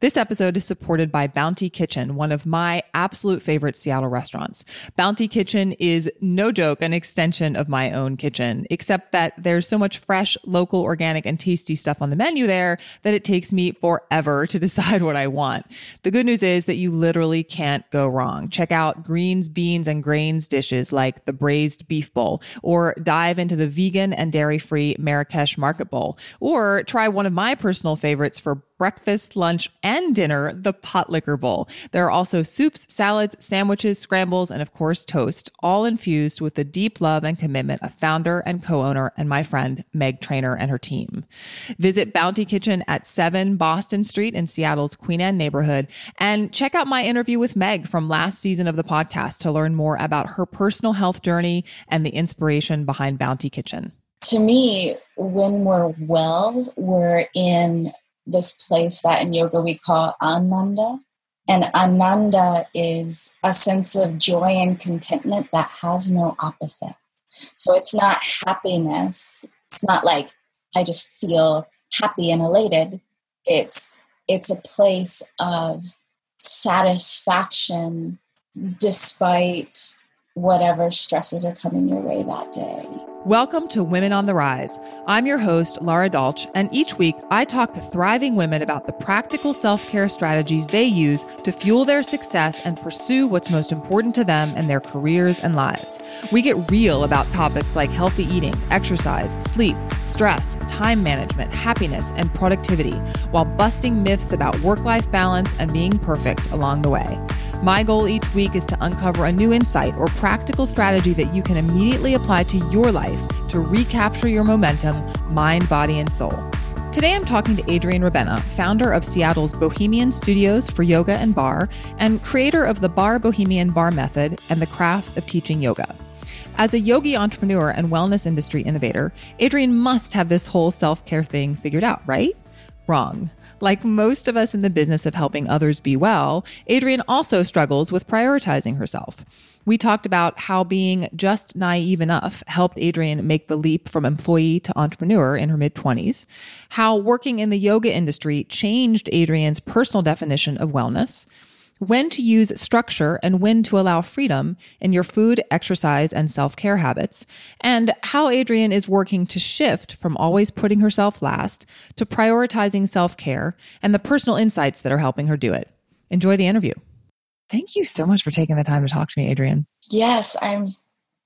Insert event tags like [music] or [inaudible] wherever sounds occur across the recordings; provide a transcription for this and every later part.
This episode is supported by Bounty Kitchen, one of my absolute favorite Seattle restaurants. Bounty Kitchen is no joke, an extension of my own kitchen, except that there's so much fresh, local, organic, and tasty stuff on the menu there that it takes me forever [laughs] to decide what I want. The good news is that you literally can't go wrong. Check out greens, beans, and grains dishes like the braised beef bowl, or dive into the vegan and dairy free Marrakesh market bowl, or try one of my personal favorites for breakfast, lunch, and dinner, the pot liquor bowl. There are also soups, salads, sandwiches, scrambles, and of course, toast, all infused with the deep love and commitment of founder and co-owner and my friend Meg Trainer and her team. Visit Bounty Kitchen at 7 Boston Street in Seattle's Queen Anne neighborhood and check out my interview with Meg from last season of the podcast to learn more about her personal health journey and the inspiration behind Bounty Kitchen. To me, when we're well, we're in this place that in yoga we call ananda. And ananda is a sense of joy and contentment that has no opposite. So it's not happiness. It's not like I just feel happy and elated. It's it's a place of satisfaction despite whatever stresses are coming your way that day. Welcome to Women on the Rise. I'm your host, Laura Dolch, and each week I talk to thriving women about the practical self care strategies they use to fuel their success and pursue what's most important to them in their careers and lives. We get real about topics like healthy eating, exercise, sleep, stress, time management, happiness, and productivity, while busting myths about work life balance and being perfect along the way. My goal each week is to uncover a new insight or practical strategy that you can immediately apply to your life to recapture your momentum, mind, body, and soul. Today I'm talking to Adrienne Rabena, founder of Seattle's Bohemian Studios for Yoga and Barre, and creator of the Barre Bohemian Barre Method and the craft of teaching yoga. As a yogi entrepreneur and wellness industry innovator, Adrienne must have this whole self care thing figured out, right? Wrong. Like most of us in the business of helping others be well, Adrienne also struggles with prioritizing herself. We talked about how being just naive enough helped Adrienne make the leap from employee to entrepreneur in her mid 20s, how working in the yoga industry changed Adrienne's personal definition of wellness, when to use structure and when to allow freedom in your food, exercise, and self care habits, and how Adrienne is working to shift from always putting herself last to prioritizing self care and the personal insights that are helping her do it. Enjoy the interview. Thank you so much for taking the time to talk to me, Adrienne. Yes, I'm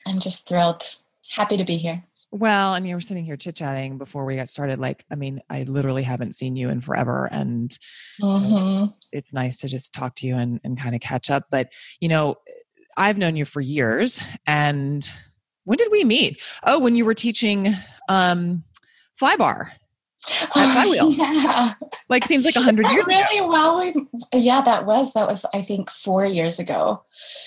I'm just thrilled. Happy to be here. Well, I mean, we're sitting here chit chatting before we got started. Like, I mean, I literally haven't seen you in forever. And mm-hmm. so it's nice to just talk to you and, and kind of catch up. But, you know, I've known you for years. And when did we meet? Oh, when you were teaching um, FlyBarre. Oh, yeah. Like seems like a hundred years really ago. well. Yeah, that was that was I think four years ago.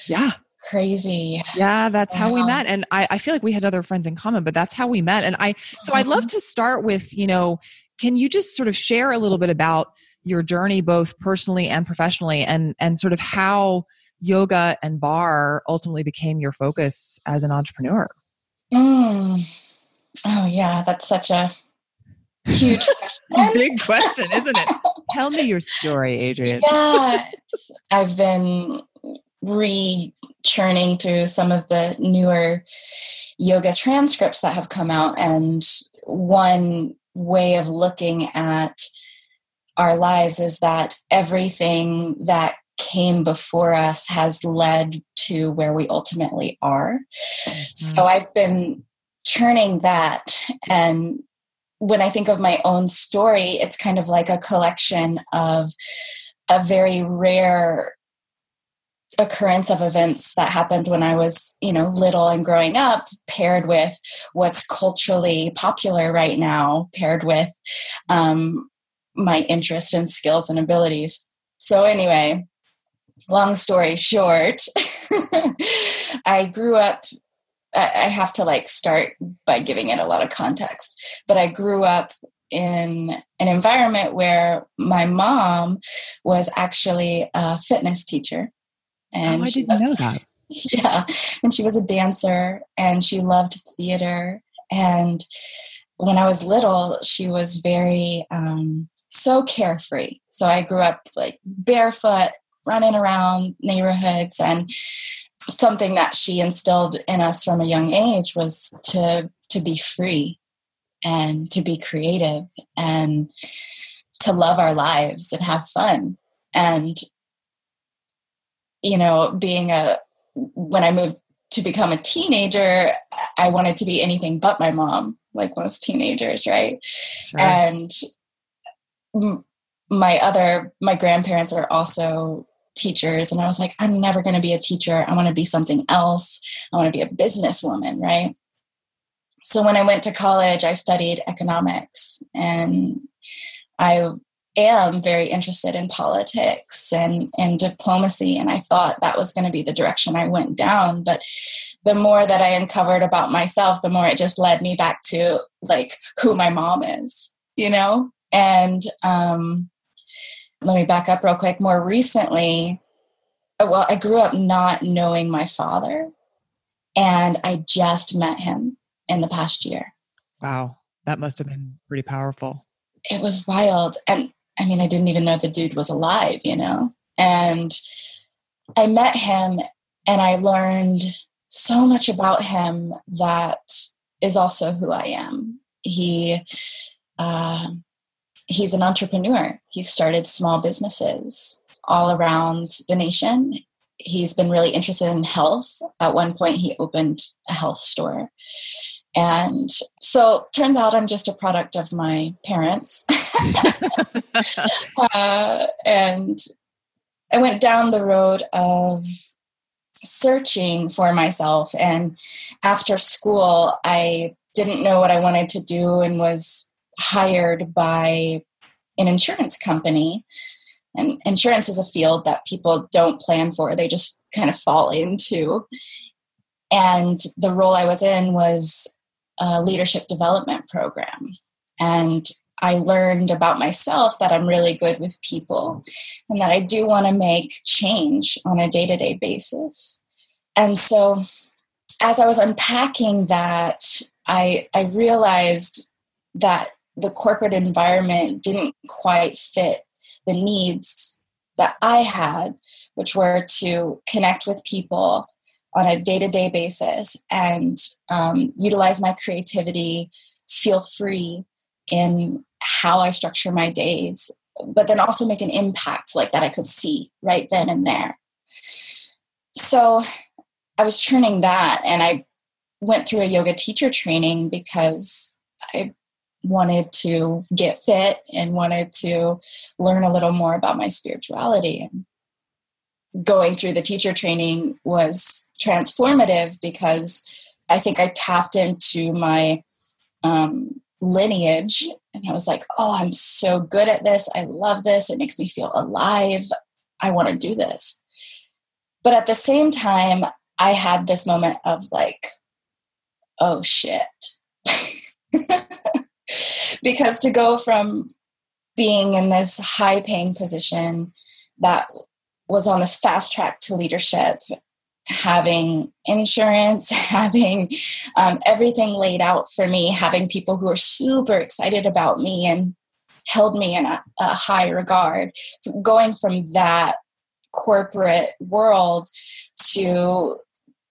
Yeah crazy. Yeah, that's how we met. And I, I feel like we had other friends in common, but that's how we met. And I, so I'd love mm-hmm. to start with, you know, can you just sort of share a little bit about your journey, both personally and professionally, and, and sort of how yoga and barre ultimately became your focus as an entrepreneur? Mm. Oh, yeah, that's such a huge [laughs] question. Big question, isn't it? Tell me your story, Adrienne. Yeah, I've been re churning through some of the newer yoga transcripts that have come out and one way of looking at our lives is that everything that came before us has led to where we ultimately are. Mm-hmm. So I've been churning that and when I think of my own story, it's kind of like a collection of a very rare occurrence of events that happened when I was, you know, little and growing up, paired with what's culturally popular right now, paired with um, my interest and skills and abilities. So, anyway, long story short, [laughs] I grew up. I have to like start by giving it a lot of context, but I grew up in an environment where my mom was actually a fitness teacher and oh, I didn't was, know that. [laughs] Yeah. And she was a dancer and she loved theater. And when I was little, she was very um, so carefree. So I grew up like barefoot, running around neighborhoods and something that she instilled in us from a young age was to to be free and to be creative and to love our lives and have fun and you know being a when i moved to become a teenager i wanted to be anything but my mom like most teenagers right sure. and my other my grandparents are also teachers and i was like i'm never going to be a teacher. I want to be something else. I want to be a businesswoman right? So when i went to college i studied economics and i am very interested in politics and, and diplomacy and i thought that was going to be the direction i went down but the more that i uncovered about myself the more it just led me back to like who my mom is you know? And um let me back up real quick. More recently, uh, well, I grew up not knowing my father, and I just met him in the past year. Wow, that must have been pretty powerful. It was wild. And I mean, I didn't even know the dude was alive, you know? And I met him and I learned so much about him that is also who I am. He, uh, he's an entrepreneur. He started small businesses all around the nation. He's been really interested in health. At one point, he opened a health store. And so turns out I'm just a product of my parents. [laughs] uh, and I went down the road of searching for myself. And after school, I didn't know what I wanted to do and was hired by an insurance company. And insurance is a field that people don't plan for, they just kind of fall into. And the role I was in was a leadership development program. And I learned about myself that I'm really good with people and that I do want to make change on a day to day basis. And so, as I was unpacking that, I, I realized that the corporate environment didn't quite fit the needs that I had, which were to connect with people on a day to day basis and um, utilize my creativity, feel free in how I structure my days, but then also make an impact like that I could see right then and there. So I was churning that and I went through a yoga teacher training because I wanted to get fit and wanted to learn a little more about my spirituality. And going through the teacher training was transformative because I think I tapped into my um, lineage and I was like, oh, I'm so good at this. I love this. It makes me feel alive. I want to do this. But at the same time, I had this moment of like, oh shit. [laughs] because to go from being in this high paying position that was on this fast track to leadership having insurance [laughs] having um, everything laid out for me having people who are super excited about me and held me in a, a high regard going from that corporate world to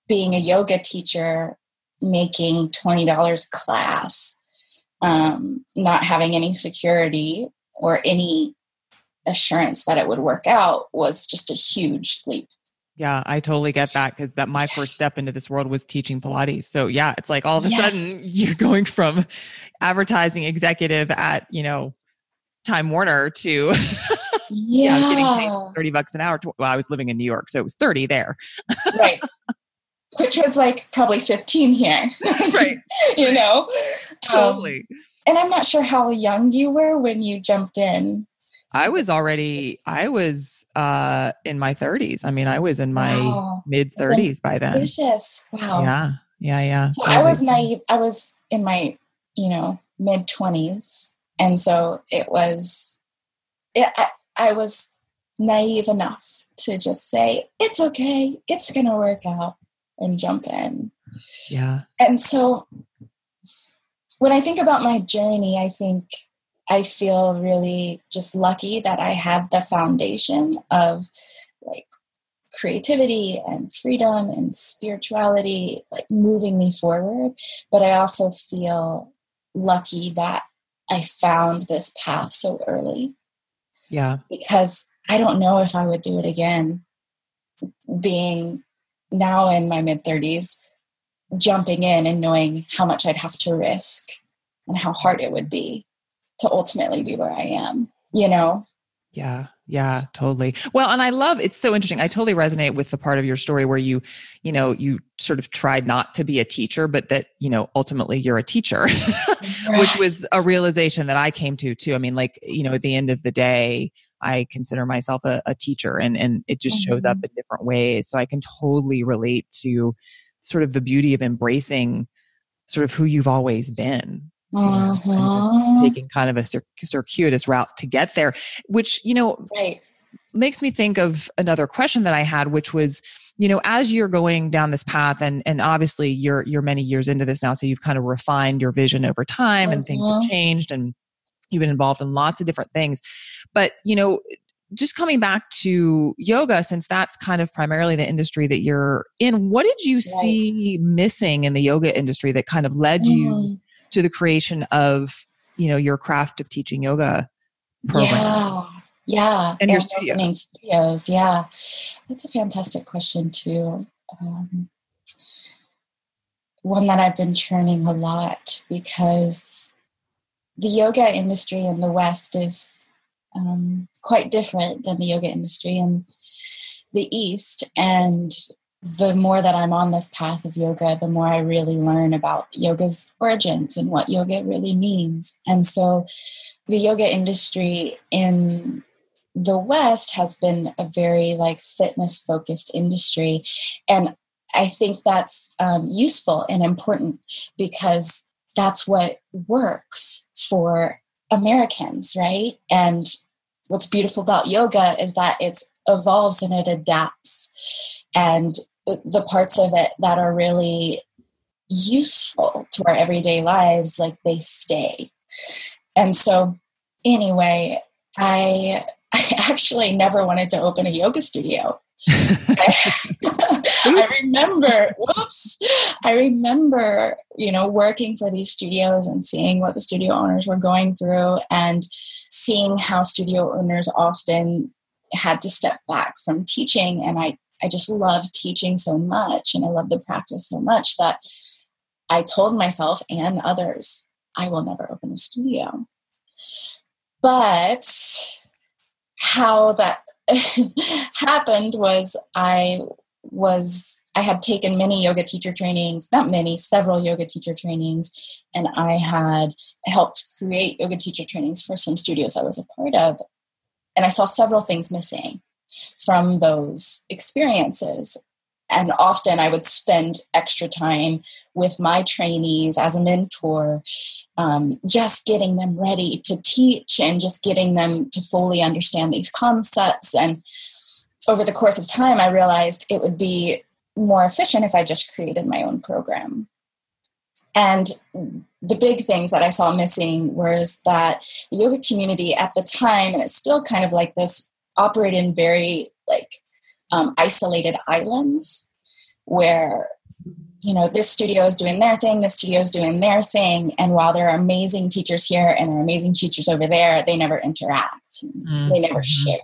being a yoga teacher making $20 class um, not having any security or any assurance that it would work out was just a huge leap. Yeah, I totally get that because that my first step into this world was teaching Pilates. So yeah, it's like all of a yes. sudden [laughs] you're going from advertising executive at, you know, Time Warner to yeah, [laughs] yeah getting paid 30 bucks an hour. To, well, I was living in New York, so it was 30 there. right. [laughs] which was like probably 15 here. [laughs] right. [laughs] you know? Totally. Um, and I'm not sure how young you were when you jumped in. I was already I was uh in my 30s. I mean, I was in my wow. mid 30s by then. Delicious. Wow. Yeah. Yeah, yeah. So I was naive. I was in my, you know, mid 20s. And so it was it, I, I was naive enough to just say, it's okay. It's going to work out and jump in. Yeah. And so when I think about my journey, I think I feel really just lucky that I had the foundation of like creativity and freedom and spirituality like moving me forward but i also feel lucky that i found this path so early yeah because i don't know if i would do it again being now in my mid 30s jumping in and knowing how much i'd have to risk and how hard it would be to ultimately be where i am you know yeah yeah, totally. Well, and I love it's so interesting. I totally resonate with the part of your story where you, you know, you sort of tried not to be a teacher, but that, you know, ultimately you're a teacher, [laughs] which was a realization that I came to too. I mean, like, you know, at the end of the day, I consider myself a, a teacher and, and it just mm-hmm. shows up mm-hmm. in different ways. So I can totally relate to sort of the beauty of embracing sort of who you've always been mm-hmm. and just mm-hmm. taking kind of a cir- circuitous route to get there, which, you know, right. makes me think of another question that I had, which was, you know, as you're going down this path and and obviously you're you're many years into this now, so you've kind of refined your vision over time mm-hmm. and things have mm-hmm. changed and you've been involved in lots of different things. But, you know, just coming back to yoga since that's kind of primarily the industry that you're in what did you see missing in the yoga industry that kind of led you mm to the creation of you know your craft of teaching yoga program? Yeah. Yeah. And, and your studios. studios. Yeah. That's a fantastic question too. Um, one that i've been churning a lot because the yoga industry in the west is um, quite different than the yoga industry in the east and the more that I'm on this path of yoga, the more I really learn about yoga's origins and what yoga really means. And so the yoga industry in the West has been a very like fitness focused industry. And I think that's um, useful and important because that's what works for Americans, right? And what's beautiful about yoga is that it evolves and it adapts. And the parts of it that are really useful to our everyday lives like they stay and so anyway i [laughs] i actually never wanted to open a yoga studio I [laughs] [laughs] remember, [laughs] whoops, I remember, you know, working for these studios and seeing what the studio owners were going through and seeing how studio owners often had to step back from teaching. And I I just love teaching so much and I love the practice so much that I told myself and others, I will never open a studio. But how that [laughs] happened was I was I had taken many yoga teacher trainings, not many, several yoga teacher trainings, and I had helped create yoga teacher trainings for some studios I was a part of. And I saw several things missing from those experiences. And often I would spend extra time with my trainees as a mentor, um, just getting them ready to teach and just getting them to fully understand these concepts. And over the course of time, I realized it would be more efficient if I just created my own program. And the big things that I saw missing was that the yoga community at the time, and it's still kind of like this operate in very like um, isolated islands where you know this studio is doing their thing this studio is doing their thing and while there are amazing teachers here and there are amazing teachers over there they never interact mm-hmm. they never share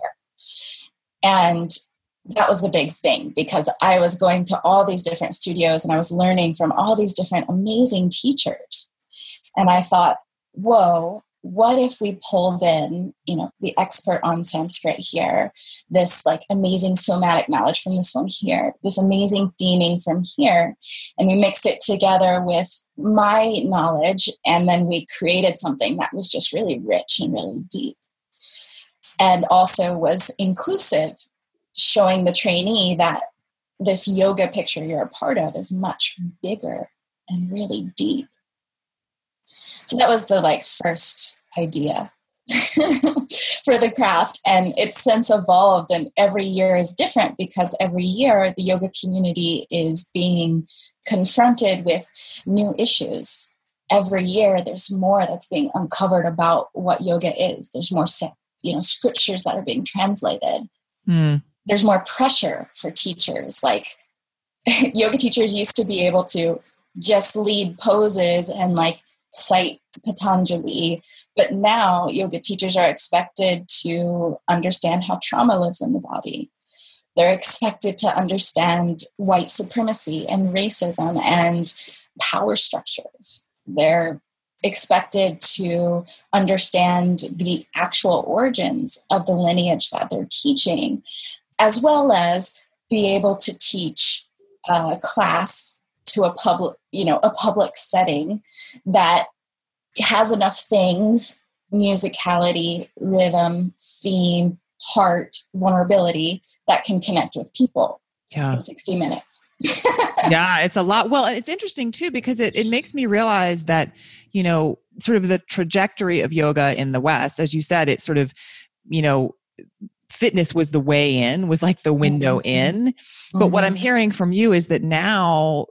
and that was the big thing because i was going to all these different studios and i was learning from all these different amazing teachers. And i thought whoa what if we pulled in you know the expert on sanskrit here this like amazing somatic knowledge from this one here this amazing theming from here and we mixed it together with my knowledge and then we created something that was just really rich and really deep and also was inclusive showing the trainee that this yoga picture you're a part of is much bigger and really deep so that was the like first idea [laughs] for the craft and it's since evolved and every year is different because every year the yoga community is being confronted with new issues every year there's more that's being uncovered about what yoga is. There's more, you know, scriptures that are being translated. Mm. There's more pressure for teachers. Like [laughs] yoga teachers used to be able to just lead poses and like cite Patanjali, but now yoga teachers are expected to understand how trauma lives in the body. They're expected to understand white supremacy and racism and power structures. They're expected to understand the actual origins of the lineage that they're teaching, as well as be able to teach a class to a public, you know, a public setting that has enough things musicality, rhythm, theme, heart, vulnerability that can connect with people yeah. in 60 minutes. [laughs] yeah, it's a lot. Well, it's interesting too because it, it makes me realize that, you know, sort of the trajectory of yoga in the West, as you said, it sort of, you know, fitness was the way in, was like the window mm-hmm. in. But mm-hmm. what I'm mm-hmm. hearing from you is that now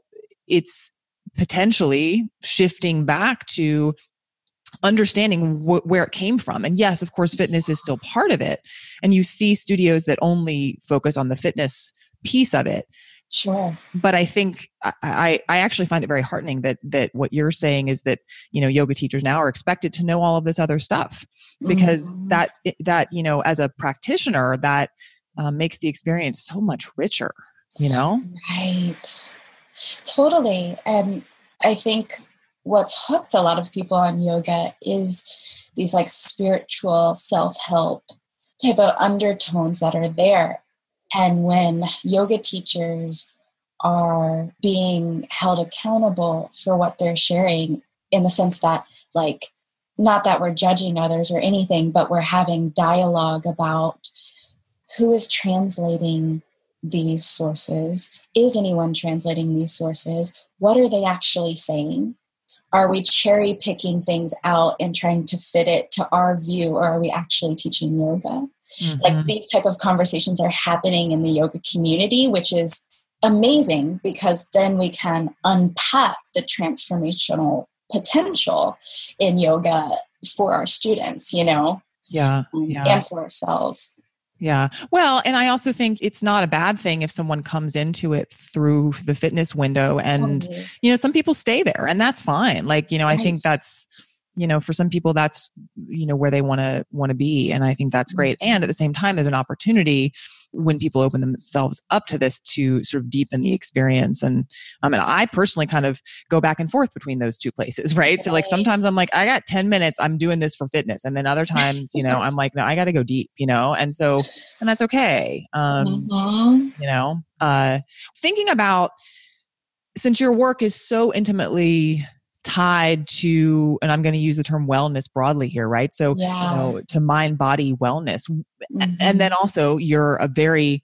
it's potentially shifting back to understanding wh- where it came from. And yes, of course, fitness is still part of it. And you see studios that only focus on the fitness piece of it. Sure. But I think I, I actually find it very heartening that that what you're saying is that you know yoga teachers now are expected to know all of this other stuff because mm-hmm. that that you know as a practitioner that um, makes the experience so much richer. You know. Right. Totally. And I think what's hooked a lot of people on yoga is these like spiritual self-help type of undertones that are there and when yoga teachers are being held accountable for what they're sharing in the sense that like not that we're judging others or anything but we're having dialogue about who is translating these sources. Is anyone translating these sources? What are they actually saying? Are we cherry picking things out and trying to fit it to our view or are we actually teaching yoga mm-hmm. like these type of conversations are happening in the yoga community which is amazing because then we can unpack the transformational potential in yoga for our students you know yeah, um, yeah. and for ourselves yeah. Well, and I also think it's not a bad thing if someone comes into it through the fitness window and totally. you know some people stay there and that's fine. Like, you know, I think that's you know for some people that's you know where they want to want to be and i think that's mm-hmm. great. And at the same time there's an opportunity when people open themselves up to this to sort of deepen the experience. And um, and i personally kind of go back and forth between those two places [laughs] right? So like sometimes i'm like i got 10 minutes i'm doing this for fitness. And then other [laughs] times you know i'm like no i got to go deep you know? And so and that's okay. Um mm-hmm. you know uh thinking about since your work is so intimately tied to and i'm going to use the term wellness broadly here right so yeah. you know to mind body wellness mm-hmm. and then also you're a very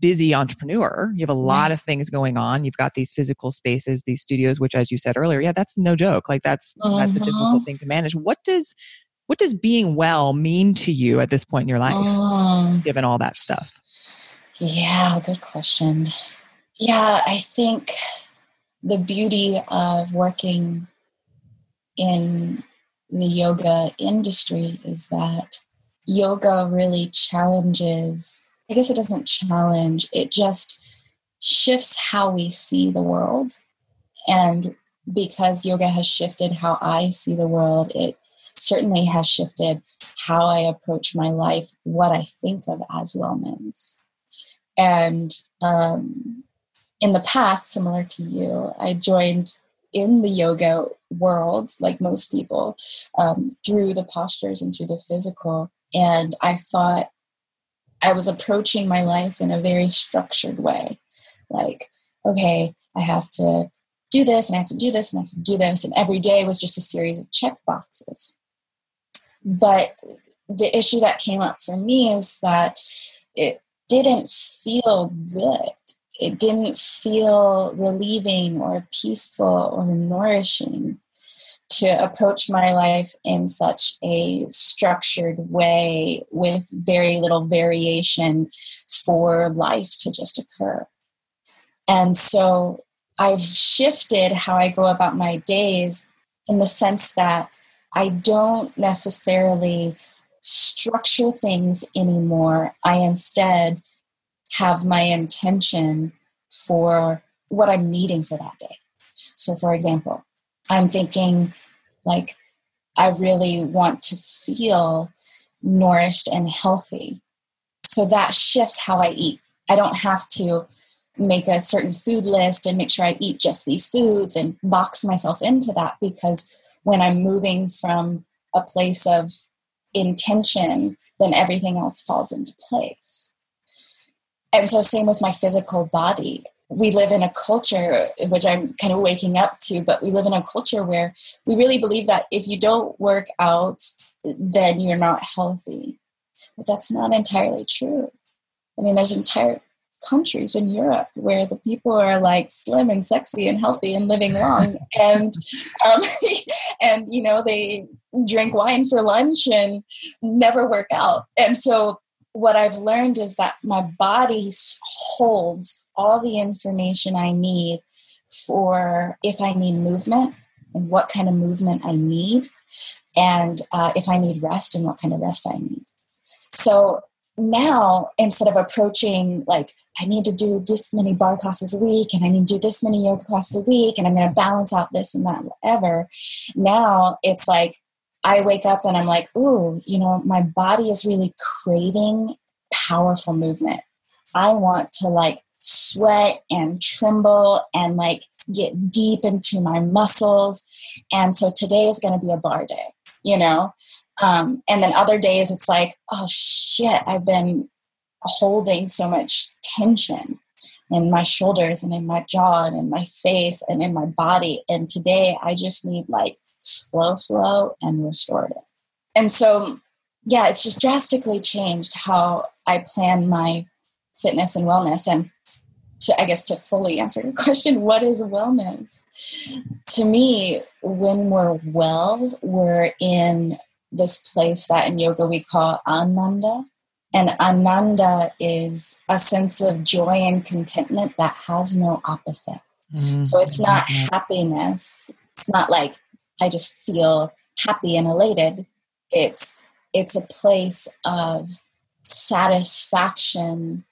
busy entrepreneur you have a lot of things going on you've got these physical spaces these studios which as you said earlier yeah that's no joke like that's mm-hmm. that's a difficult mm-hmm. thing to manage what does what does being well mean to you at this point in your life mm. given all that stuff yeah good question yeah i think the beauty of working in the yoga industry is that yoga really challenges, I guess it doesn't challenge, it just shifts how we see the world. And because yoga has shifted how I see the world, it certainly has shifted how I approach my life, what I think of as wellness. And um, in the past, similar to you, I joined in the yoga world, like most people, um, through the postures and through the physical. And I thought I was approaching my life in a very structured way. Like, okay, I have to do this and I have to do this and I have to do this. And every day was just a series of check boxes. But the issue that came up for me is that it didn't feel good it didn't feel relieving or peaceful or nourishing to approach my life in such a structured way with very little variation for life to just occur. And so I've shifted how I go about my days in the sense that I don't necessarily structure things anymore. I instead have my intention for what I'm needing for that day. So, for example, I'm thinking like, I really want to feel nourished and healthy. So that shifts how I eat. I don't have to make a certain food list and make sure I eat just these foods and box myself into that because when I'm moving from a place of intention, then everything else falls into place. And so, same with my physical body. We live in a culture, which I'm kind of waking up to, but we live in a culture where we really believe that if you don't work out, then you're not healthy. But that's not entirely true. I mean, there's entire countries in Europe where the people are like slim and sexy and healthy and living long, [laughs] and um, [laughs] and you know they drink wine for lunch and never work out. And so what I've learned is that my body holds all the information I need for if I need movement and what kind of movement I need, and uh, if I need rest and what kind of rest I need. So now instead of approaching like i need to do this many barre classes a week and i need to do this many yoga classes a week and i'm going to balance out this and that whatever now it's like i wake up and i'm like ooh you know my body is really craving powerful movement. I want to like sweat and tremble and like get deep into my muscles. And so today is going to be a barre day you know? Um, and then other days it's like, oh shit, I've been holding so much tension in my shoulders and in my jaw and in my face and in my body. And today I just need like slow flow and restorative. And so, yeah, it's just drastically changed how I plan my fitness and wellness. And to, I guess to fully answer your [laughs] question, what is wellness? To me, when we're well, we're in this place that in yoga we call ananda. And ananda is a sense of joy and contentment that has no opposite. Mm-hmm. So it's not happiness. It's not like I just feel happy and elated. It's it's a place of satisfaction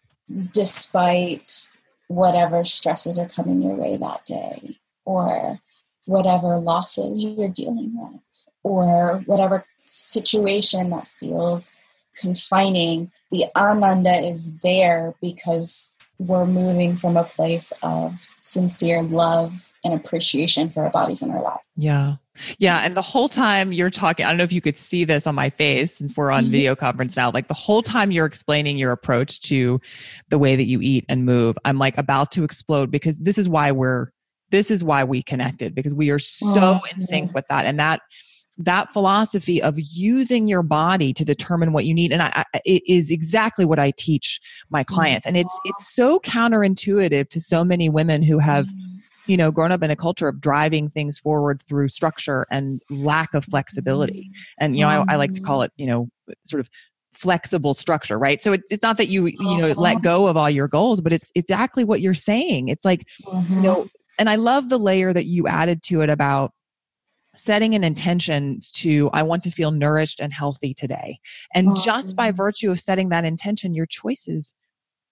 despite whatever stresses are coming your way that day or whatever losses you're dealing with or whatever situation that feels confining, the ananda is there because we're moving from a place of sincere love and appreciation for our bodies and our lives. Yeah. Yeah. And the whole time you're talking, I don't know if you could see this on my face since we're on video conference now. Like the whole time you're explaining your approach to the way that you eat and move, I'm like about to explode because this is why we're, this is why we connected because we are so oh, in sync with that. And that, that philosophy of using your body to determine what you need and I, I, it is exactly what i teach my mm-hmm. clients and it's it's so counterintuitive to so many women who have mm-hmm. You know grown up in a culture of driving things forward through structure and lack of flexibility. Mm-hmm. and you know I, I like to call it you know sort of flexible structure right? So it's, it's not that you you know let uh-huh. go of all your goals but it's exactly what you're saying. It's like you know and i love the layer that you added to it about setting an intention to i want to feel nourished and healthy today. And oh, just by virtue of setting that intention your choices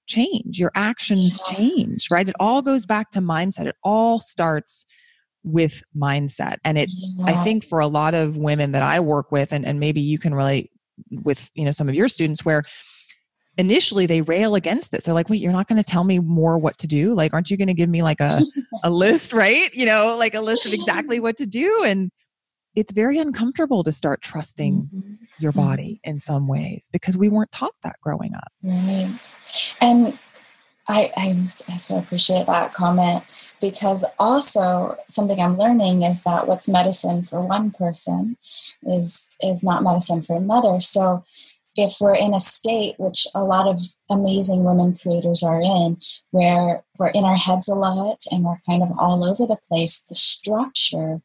change your actions change right it all goes back to mindset it all starts with mindset and it i think for a lot of women that i work with and, and maybe you can relate with you know some of your students where initially they rail against this. They're like, wait, you're not going to tell me more what to do? Like, aren't you going to give me like a, [laughs] a list, right? You know, like a list of exactly [laughs] what to do. And it's very uncomfortable to start trusting mm-hmm. Your mm-hmm. body in some ways because we weren't taught that growing up. Right. And I, I, I so appreciate that comment because also something I'm learning is that what's medicine for one person is is not medicine for another. So if we're in a state, which a lot of amazing women creators are in, where we're in our heads a lot and we're kind of all over the place, the structure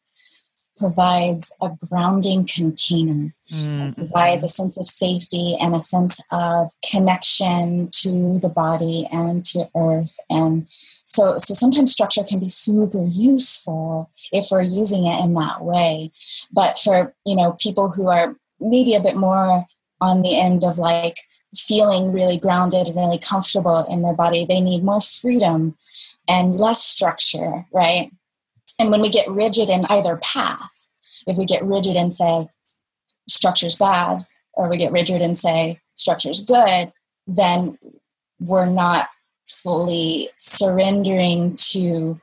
provides a grounding container. Mm-hmm. It provides a sense of safety and a sense of connection to the body and to earth. And so, so sometimes structure can be super useful if we're using it in that way. But for, you know, people who are maybe a bit more on the end of like feeling really grounded and really comfortable in their body, they need more freedom and less structure, right? And when we get rigid in either path, if we get rigid and say structure's bad, or we get rigid and say structure's good, then we're not fully surrendering to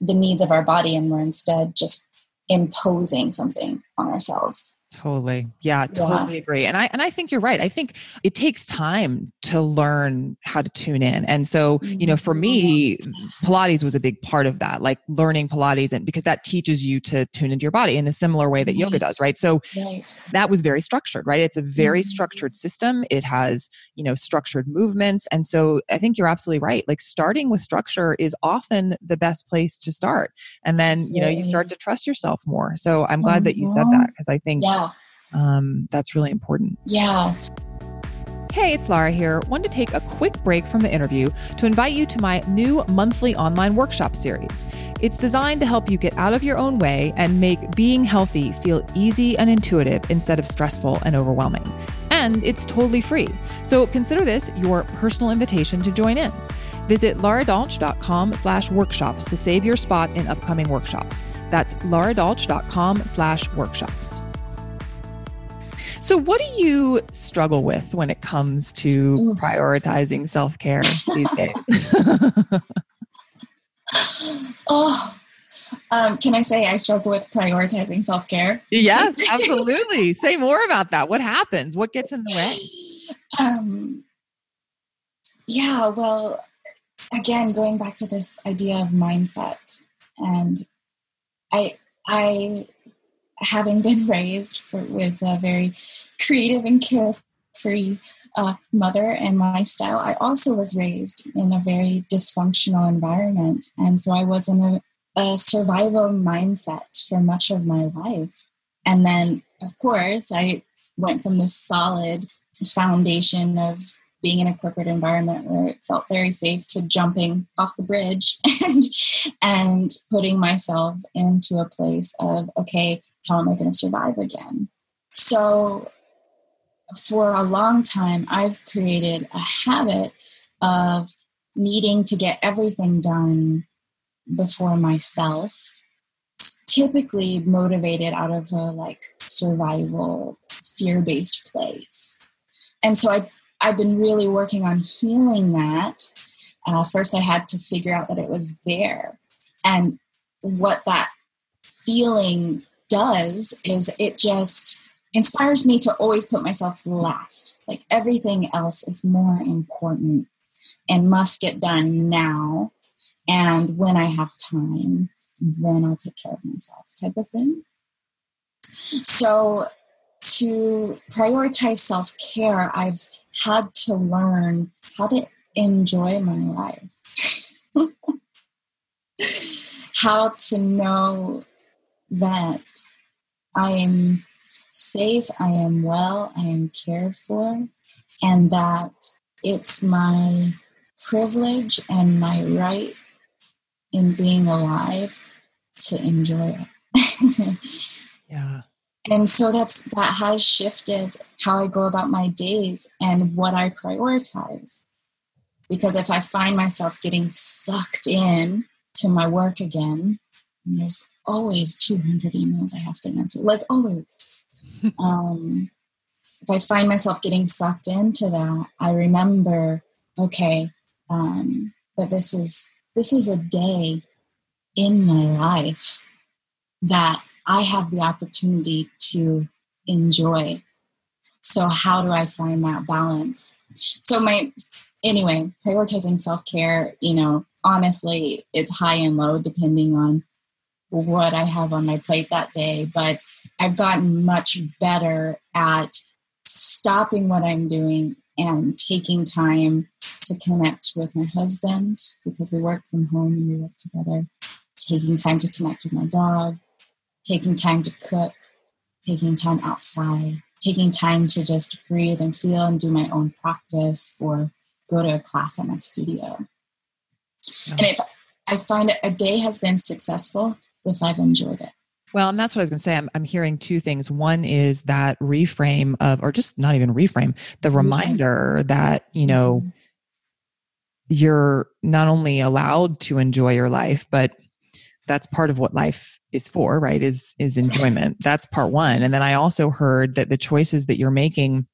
the needs of our body and we're instead just imposing something on ourselves. Totally. Yeah, totally yeah. agree. And I and I think you're right. I think it takes time to learn how to tune in. And so, you know, for me, mm-hmm. Pilates was a big part of that, like learning Pilates and because that teaches you to tune into your body in a similar way that right. yoga does, right? So right. that was very structured, right? It's a very mm-hmm. structured system. It has, you know, structured movements. And so I think you're absolutely right. Like starting with structure is often the best place to start. And then, you know, you start to trust yourself more. So I'm glad mm-hmm. that you said that because I think yeah um, that's really important. Yeah. Hey, it's Laura here. Wanted to take a quick break from the interview to invite you to my new monthly online workshop series. It's designed to help you get out of your own way and make being healthy feel easy and intuitive instead of stressful and overwhelming. And it's totally free. So consider this your personal invitation to join in. Visit laradolch.com slash workshops to save your spot in upcoming workshops. That's laradolch.com slash workshops. So, what do you struggle with when it comes to Ooh. prioritizing self care these days? [laughs] [laughs] oh, um, can I say I struggle with prioritizing self care? Yes, absolutely. say more about that. What happens? What gets in the way? Um, yeah, well, again, going back to this idea of mindset, and I, I having been [laughs] raised for, with a very creative and carefree uh, mother and my style, I also was raised in a very dysfunctional environment. And so I was in a, a survival mindset for much of my life. And then, of course, I went from this solid foundation of being in a corporate environment where it felt very safe to jumping off the bridge [laughs] and and putting myself into a place of okay how am i going to survive again? So for a long time i've created a habit of needing to get everything done before myself typically motivated out of a like survival fear-based place. And so i I've been really working on healing that. Uh, first, I had to figure out that it was there. And what that feeling does is it just inspires me to always put myself last. Like everything else is more important and must get done now. And when I have time, then I'll take care of myself, type of thing. So to prioritize self care, I've had to learn how to enjoy my life. [laughs] how to know that I am safe, I am well, I am cared for, and that it's my privilege and my right in being alive to enjoy it. [laughs] yeah and so that's that has shifted how i go about my days and what i prioritize. Because if i find myself getting sucked in to my work again there's always 200 emails i have to answer like always. [laughs] Um, if i find myself getting sucked into that i remember okay um, but this is this is a day in my life that I have the opportunity to enjoy. So, how do I find that balance? So, my anyway, prioritizing self care, you know, honestly, it's high and low depending on what I have on my plate that day. But I've gotten much better at stopping what I'm doing and taking time to connect with my husband because we work from home and we work together, taking time to connect with my dog, taking time to cook, taking time outside, taking time to just breathe and feel and do my own practice or go to a class at my studio. And if I find a day has been successful if I've enjoyed it. Well, and that's what I was going to say. I'm, I'm hearing two things. One is that reframe of, or just not even reframe, the reminder that, you know, mm-hmm. you're not only allowed to enjoy your life, but that's part of what life is for, right? Is, is enjoyment. [laughs] That's part one. And then I also heard that the choices that you're making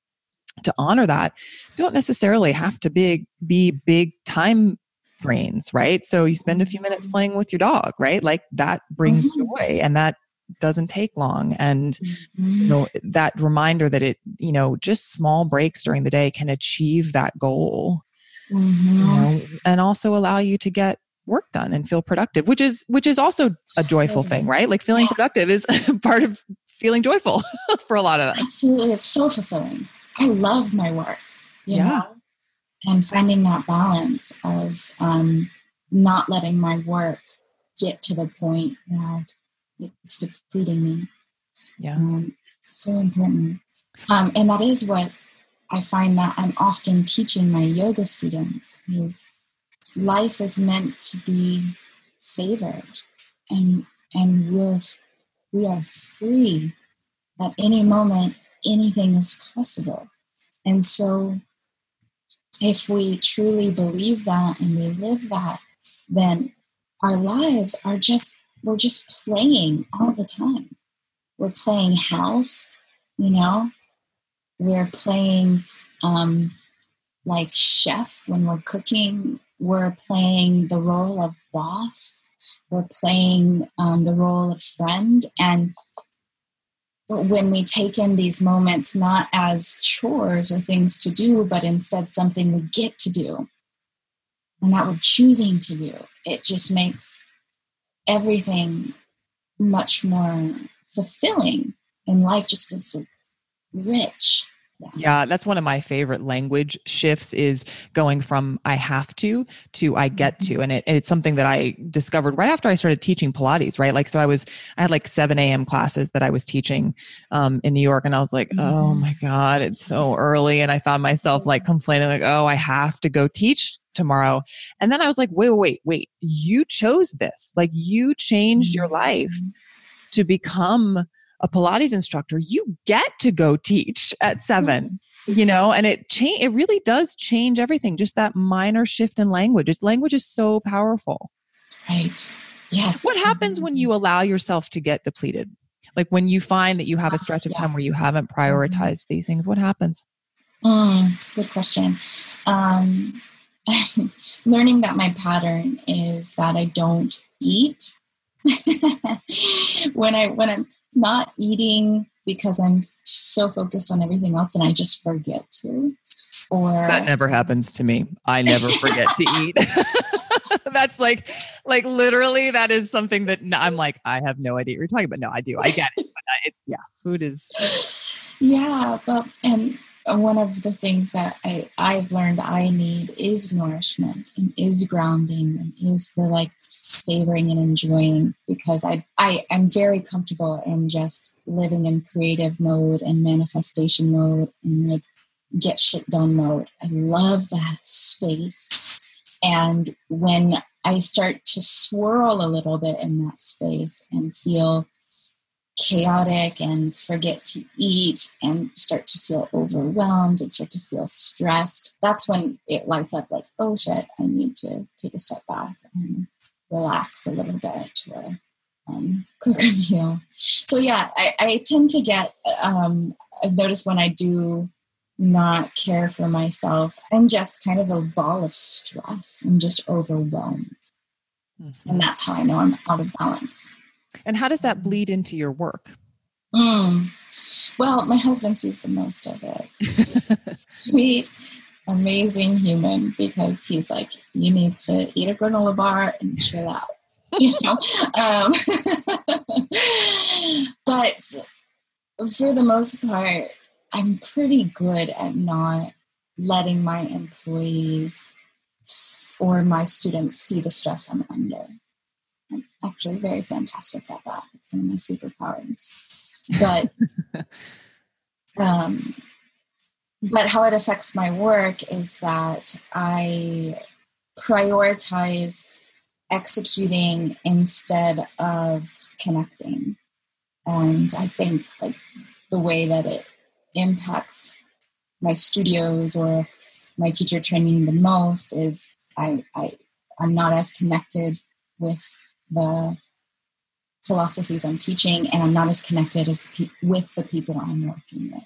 to honor that don't necessarily have to be, be big time frames, right? So you spend a few minutes mm-hmm. playing with your dog, right? Like that brings mm-hmm. joy and that doesn't take long and mm-hmm. you know that reminder that it you know just small breaks during the day can achieve that goal mm-hmm. you know, and also allow you to get work done and feel productive which is which is also a joyful thing right like feeling yes. productive is [laughs] part of feeling joyful [laughs] for a lot of us absolutely it's so fulfilling i love my work yeah know? and finding that balance of um, not letting my work get to the point that it's depleting me. Yeah. Um, it's so important. Um, and that is what I find that I'm often teaching my yoga students is life is meant to be savored and and we're we are free at any moment anything is possible and so if we truly believe that and we live that then our lives are just we're just playing all the time. We're playing house, you know, we're playing um, like chef when we're cooking, we're playing the role of boss, we're playing um, the role of friend. And when we take in these moments not as chores or things to do, but instead something we get to do. And that we're choosing to do, it just makes everything much more fulfilling. And life just feels so rich yeah. that's one of my favorite language shifts is going from I have to to I get to. Mm-hmm. And it, it's something that I discovered right after I started teaching Pilates, right? Like, so I was, I had like 7 a.m. classes that I was teaching um, in New York. And I was like, oh mm-hmm. my God, it's so early. And I found myself like complaining, like, oh, I have to go teach tomorrow. And then I was like, wait, wait, wait, you chose this. Like you changed your life mm-hmm. to become a Pilates instructor. You get to go teach at seven. You know, and it change it really does change everything. Just that minor shift in language. Its language is so powerful. Right. Yes. What happens when you allow yourself to get depleted? Like when you find that you have a stretch of time where you haven't mm-hmm. prioritized these things, what happens? Mm, good question. Um, [laughs] learning that my pattern is that I don't eat [laughs] when I when I'm not eating because I'm so focused on everything else and I just forget to. Or that never happens to me. I never forget to [laughs] eat. [laughs] That's like, like literally, that is something that I'm like, I have no idea what you're talking about. No, I do. I get it. But uh, it's yeah, food is. Yeah, but and one of the things that I, I've learned I need is nourishment and is grounding and is the like savoring and enjoying because I, I am very comfortable in just living in creative mode and manifestation mode and like get shit done mode. I love that space. And when I start to swirl a little bit in that space and feel chaotic and forget to eat and start to feel overwhelmed and start to feel stressed, that's when it lights up like, oh shit, I need to take a step back and relax a little bit or um, [laughs] cook a meal. So, yeah, I, I tend to get, um, I've noticed when I do not care for myself, I'm just kind of a ball of stress. I'm just overwhelmed. Mm-hmm. And that's how I know I'm out of balance. And how does that bleed into your work? Mm. Well, my husband sees the most of it. sweet, amazing human because he's like, you need to eat a granola bar and chill out. [laughs] You know, um, [laughs] but for the most part, I'm pretty good at not letting my employees or my students see the stress I'm under I'm actually very fantastic at that. It's one of my superpowers. But [laughs] um, but how it affects my work is that I prioritize executing instead of connecting. And I think like the way that it impacts my studios or my teacher training the most is I, I I'm not as connected with the philosophies I'm teaching, and I'm not as connected as pe- with the people I'm working with.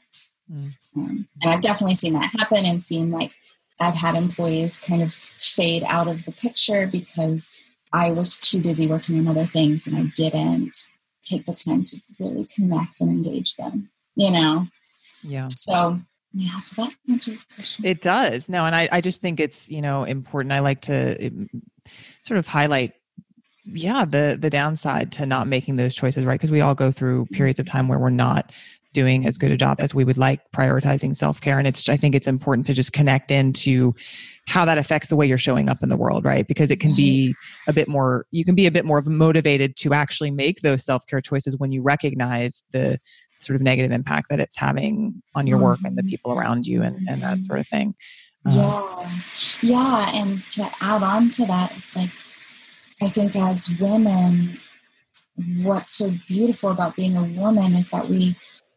Mm. Um, and I've definitely seen that happen, and seen like I've had employees kind of fade out of the picture because I was too busy working on other things, and I didn't take the time to really connect and engage them. You know. Yeah. So yeah does that answer your question it does no and i, I just think it's you know important i like to sort of highlight yeah the the downside to not making those choices right? Because we all go through periods of time where we're not doing as good a job as we would like prioritizing self-care. And it's i think it's important to just connect into how that affects the way you're showing up in the world right? Because it can be a bit more you can be a bit more motivated to actually make those self-care choices when you recognize the sort of negative impact that it's having on your work and the mm-hmm. people around you and, and that sort of thing. Um, yeah yeah and to add on to that it's like I think as women, what's so beautiful about being a woman is that we,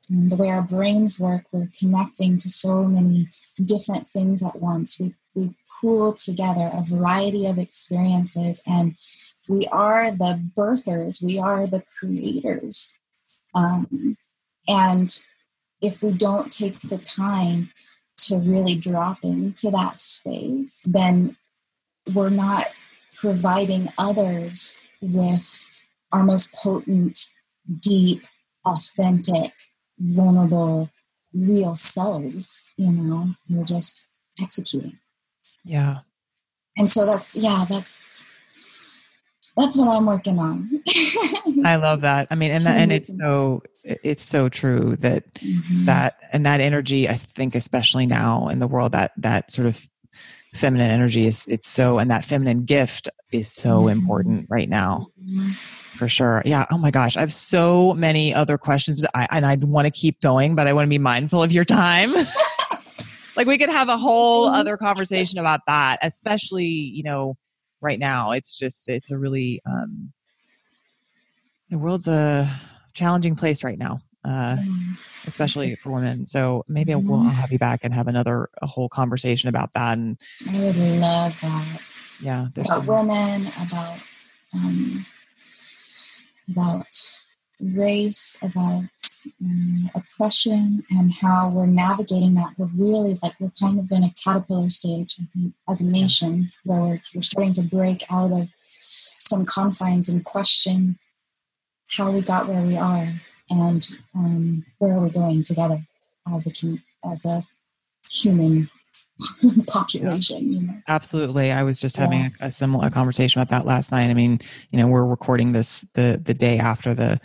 the way our brains work, we're connecting to so many different things at once. We, we pool together a variety of experiences and we are the birthers, we are the creators. Um, and if we don't take the time to really drop into that space, then we're not providing others with our most potent, deep, authentic, vulnerable, real selves, you know, we're just executing. Yeah. And so that's, yeah, that's, that's what I'm working on. I love that. I mean, and that, and it's so, it's so true that, mm-hmm. that, and that energy, I think, especially now in the world that, that sort of feminine energy is it's so and that feminine gift is so mm-hmm. important right now. Mm-hmm. for sure. Yeah. Oh my gosh. I have so many other questions I, and i want to keep going but i want to be mindful of your time. [laughs] Like we could have a whole mm-hmm. other conversation about that especially you know right now. It's just it's a really um the world's a challenging place right now uh, especially for women. So maybe mm-hmm. we'll I'll have you back and have another a whole conversation about that. And I would love that. Yeah, there's about some... women, about um, about race, about um, oppression, and how we're navigating that. We're really like we're kind of in a caterpillar stage, I think, as a nation, where we're, we're starting to break out of some confines and question how we got where we are and um, where are we going together as a as a human [laughs] population you know? absolutely. I was just having a, a, similar conversation about that last night. I mean you know we're recording this the the day after the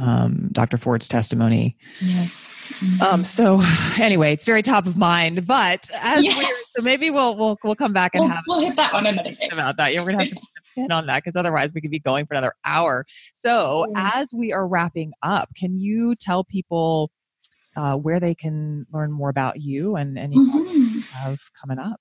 um, dr ford's testimony. Yes. Mm-hmm. um so [laughs] anyway it's very top of mind but as yes. we're so maybe we'll we'll we'll come back and we'll, have we'll hit that one another day about that. Yeah we're gonna have to in on that because otherwise we could be going for another hour. So, as we are wrapping up, can you tell people uh, where they can learn more about you and any mm-hmm. you have coming up?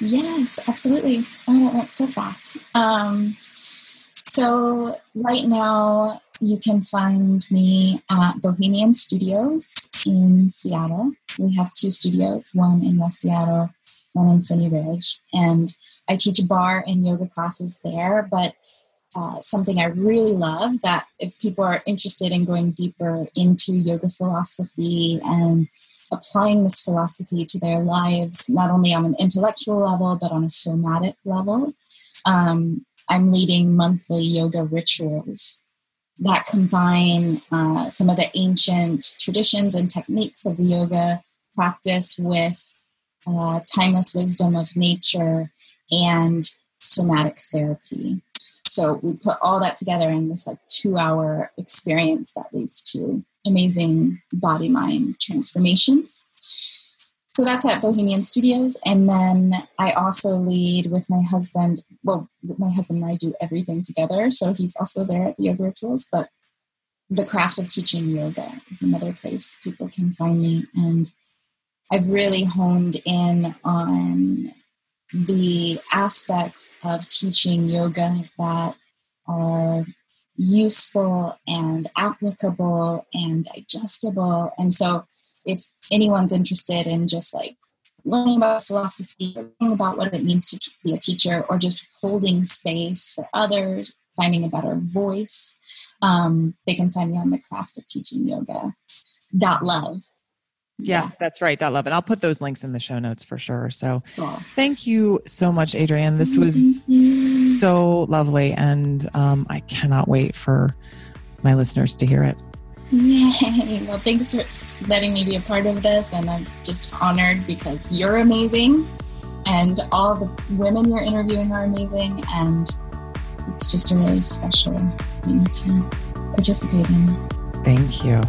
Yes, absolutely. Oh, that went so fast. Um, so, right now, you can find me at Bohemian Studios in Seattle. We have two studios, one in West Seattle on Infinity Ridge. And I teach barre and yoga classes there. But uh, something I really love that if people are interested in going deeper into yoga philosophy and applying this philosophy to their lives, not only on an intellectual level, but on a somatic level, um, I'm leading monthly yoga rituals that combine uh, some of the ancient traditions and techniques of the yoga practice with uh, timeless wisdom of nature, and somatic therapy. So we put all that together in this like two hour experience that leads to amazing body mind transformations. so that's at Bohemian Studios. And then I also lead with my husband. Well, my husband and I do everything together. So he's also there at the Yoga Rituals. But the craft of teaching yoga is another place people can find me. And I've really honed in on the aspects of teaching yoga that are useful and applicable and digestible. And so if anyone's interested in just like learning about philosophy, learning about what it means to be a teacher, or just holding space for others, finding a better voice, um, they can find me on the craft of teaching yoga. Dot love. Yes, yeah. that's right. That love. And I'll put those links in the show notes for sure. So thank you so much, Adrienne. This was so lovely. And um, I cannot wait for my listeners to hear it. Yay. Well, thanks for letting me be a part of this. And I'm just honored because you're amazing. And all the women you're interviewing are amazing. And it's just a really special thing to participate in. Thank you.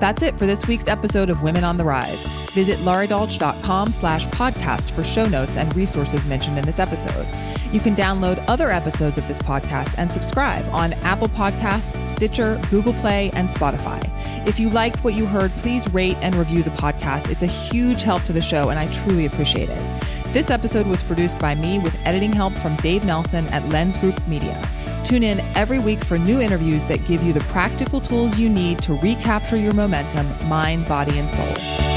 That's it for this week's episode of Women on the Rise. Visit lauradolch.com slash podcast for show notes and resources mentioned in this episode. You can download other episodes of this podcast and subscribe on Apple Podcasts, Stitcher, Google Play, and Spotify. If you liked what you heard, please rate and review the podcast. It's a huge help to the show, and I truly appreciate it. This episode was produced by me with editing help from Dave Nelson at Lens Group Media. Tune in every week for new interviews that give you the practical tools you need to recapture your momentum, mind, body, and soul.